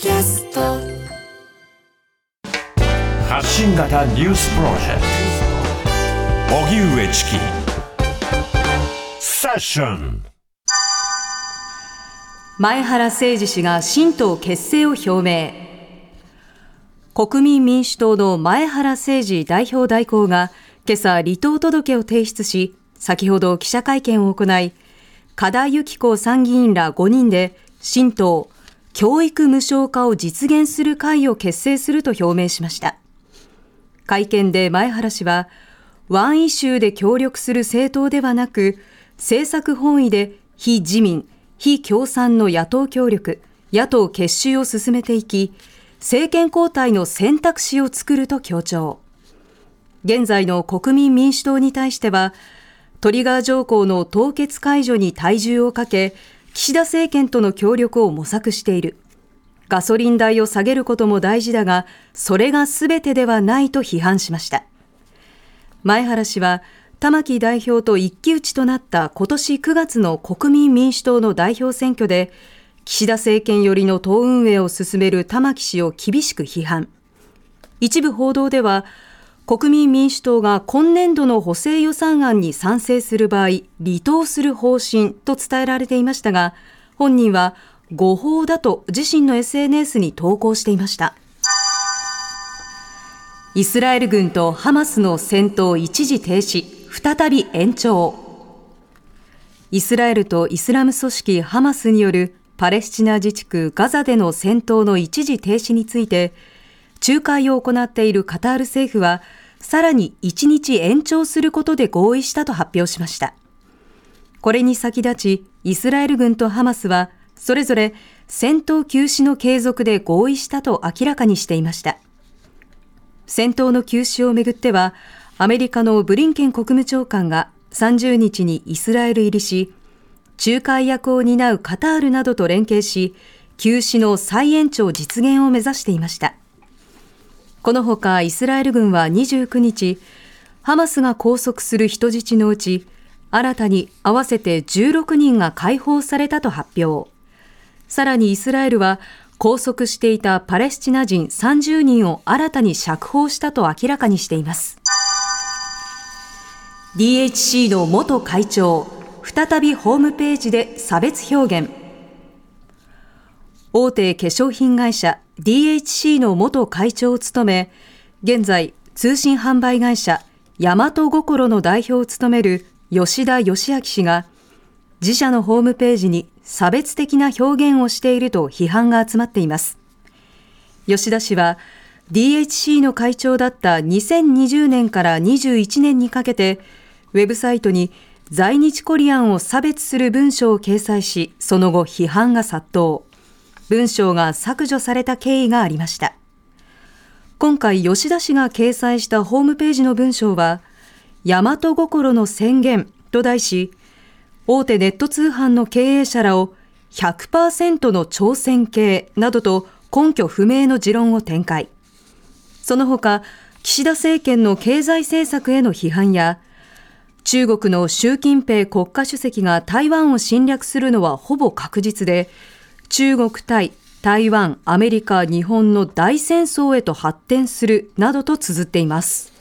キャスト。発信型ニュースプロジェクト。荻上チキ。セッション。前原誠司氏が新党結成を表明。国民民主党の前原誠司代表代行が今朝離党届を提出し先ほど記者会見を行い加田幸子参議院ら5人で新党教育無償化を実現する会を結成すると表明しました会見で前原氏はワンイシューで協力する政党ではなく政策本位で非自民非共産の野党協力、野党結集を進めていき、政権交代の選択肢を作ると強調。現在の国民民主党に対しては、トリガー条項の凍結解除に体重をかけ、岸田政権との協力を模索している。ガソリン代を下げることも大事だが、それが全てではないと批判しました。前原氏は、玉木代表と一騎打ちとなった今年9月の国民民主党の代表選挙で、岸田政権寄りの党運営を進める玉木氏を厳しく批判。一部報道では、国民民主党が今年度の補正予算案に賛成する場合、離党する方針と伝えられていましたが、本人は誤報だと自身の SNS に投稿していました。イスラエル軍とハマスの戦闘一時停止。再び延長イスラエルとイスラム組織ハマスによるパレスチナ自治区ガザでの戦闘の一時停止について仲介を行っているカタール政府はさらに1日延長することで合意したと発表しましたこれに先立ちイスラエル軍とハマスはそれぞれ戦闘休止の継続で合意したと明らかにしていました戦闘の休止をめぐってはアメリカのブリンケン国務長官が30日にイスラエル入りし、仲介役を担うカタールなどと連携し、休止の再延長実現を目指していました。このほかイスラエル軍は29日、ハマスが拘束する人質のうち、新たに合わせて16人が解放されたと発表。さらにイスラエルは拘束していたパレスチナ人30人を新たに釈放したと明らかにしています。DHC の元会長、再びホームページで差別表現。大手化粧品会社 DHC の元会長を務め、現在通信販売会社大和心の代表を務める吉田義明氏が、自社のホームページに差別的な表現をしていると批判が集まっています。吉田氏は、DHC の会長だった2020年から21年にかけて、ウェブサイトに在日コリアンを差別する文章を掲載し、その後批判が殺到。文章が削除された経緯がありました。今回吉田氏が掲載したホームページの文章は、大和心の宣言と題し、大手ネット通販の経営者らを100%の挑戦系などと根拠不明の持論を展開。その他、岸田政権の経済政策への批判や、中国の習近平国家主席が台湾を侵略するのはほぼ確実で、中国対台湾、アメリカ、日本の大戦争へと発展するなどと綴っています。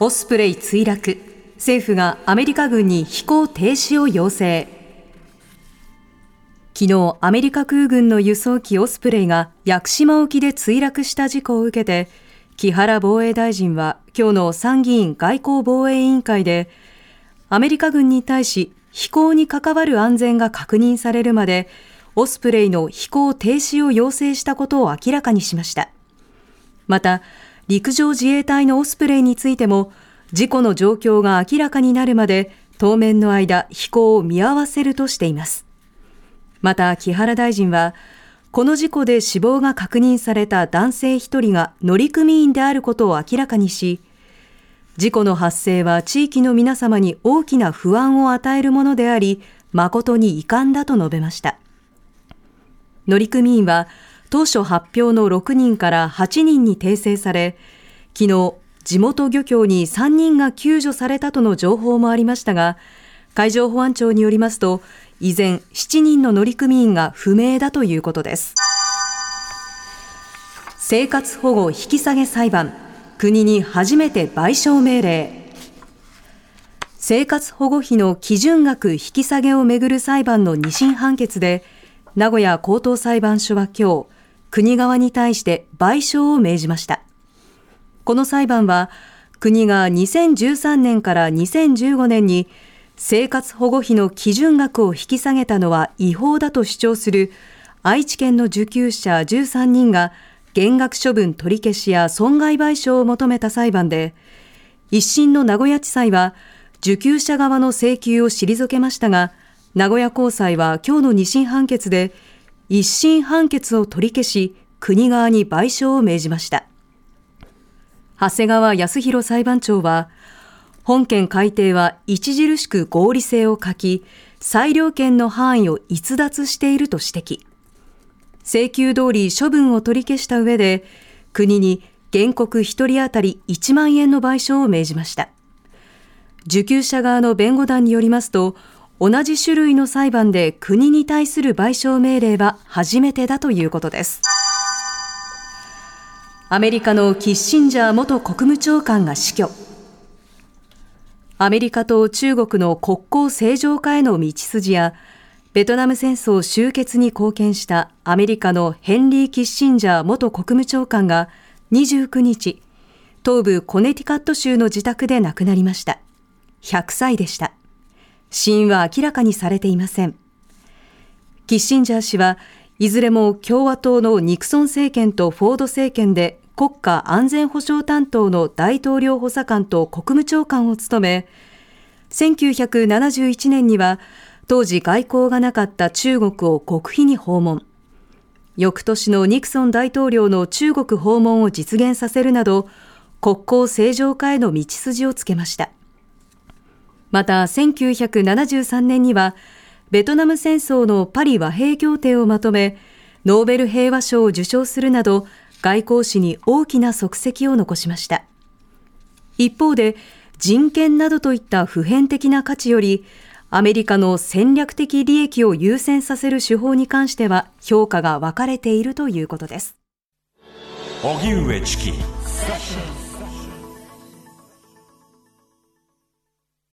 オスプレイ墜落。政府がアメリカ軍に飛行停止を要請。昨日、アメリカ空軍の輸送機オスプレイが屋久島沖で墜落した事故を受けて、木原防衛大臣は今日の参議院外交防衛委員会で、アメリカ軍に対し飛行に関わる安全が確認されるまで、オスプレイの飛行停止を要請したことを明らかにしました。また、陸上自衛隊のオスプレイについても、事故の状況が明らかになるまで、当面の間飛行を見合わせるとしています。また、木原大臣は、この事故で死亡が確認された男性1人が乗組員であることを明らかにし、事故の発生は地域の皆様に大きな不安を与えるものであり、誠に遺憾だと述べました。乗組員は当初発表の6人から8人に訂正され、昨日、地元漁協に3人が救助されたとの情報もありましたが、海上保安庁によりますと、依然7人の乗組員が不明だということです生活保護引き下げ裁判国に初めて賠償命令。生活保護費の基準額引き下げをめぐる裁判の二審判決で名古屋高等裁判所は今日国側に対して賠償を命じました。この裁判は国が2013年から2015年に生活保護費の基準額を引き下げたのは違法だと主張する愛知県の受給者13人が減額処分取り消しや損害賠償を求めた裁判で一審の名古屋地裁は受給者側の請求を退けましたが名古屋高裁は今日の二審判決で一審判決を取り消し国側に賠償を命じました。長谷川康弘裁判長は本件改定は著しく合理性を欠き裁量権の範囲を逸脱していると指摘。請求通り処分を取り消した上で国に原告1人当たり1万円の賠償を命じました。受給者側の弁護団によりますと同じ種類の裁判で国に対する賠償命令は初めてだということです。アメリカのキッシンジャー元国務長官が死去。アメリカと中国の国交正常化への道筋やベトナム戦争終結に貢献したアメリカのヘンリー・キッシンジャー元国務長官が29日、東部コネティカット州の自宅で亡くなりました。100歳でした。死因は明らかにされていません。キッシンジャー氏はいずれも共和党のニクソン政権とフォード政権で国家安全保障担当の大統領補佐官と国務長官を務め、1971年には当時外交がなかった中国を極秘に訪問。翌年のニクソン大統領の中国訪問を実現させるなど、国交正常化への道筋をつけました。また、1973年には、ベトナム戦争のパリ和平協定をまとめ、ノーベル平和賞を受賞するなど、外交史に大きな足跡を残しました。一方で、人権などといった普遍的な価値より、アメリカの戦略的利益を優先させる手法に関しては評価が分かれているということです。荻上チキ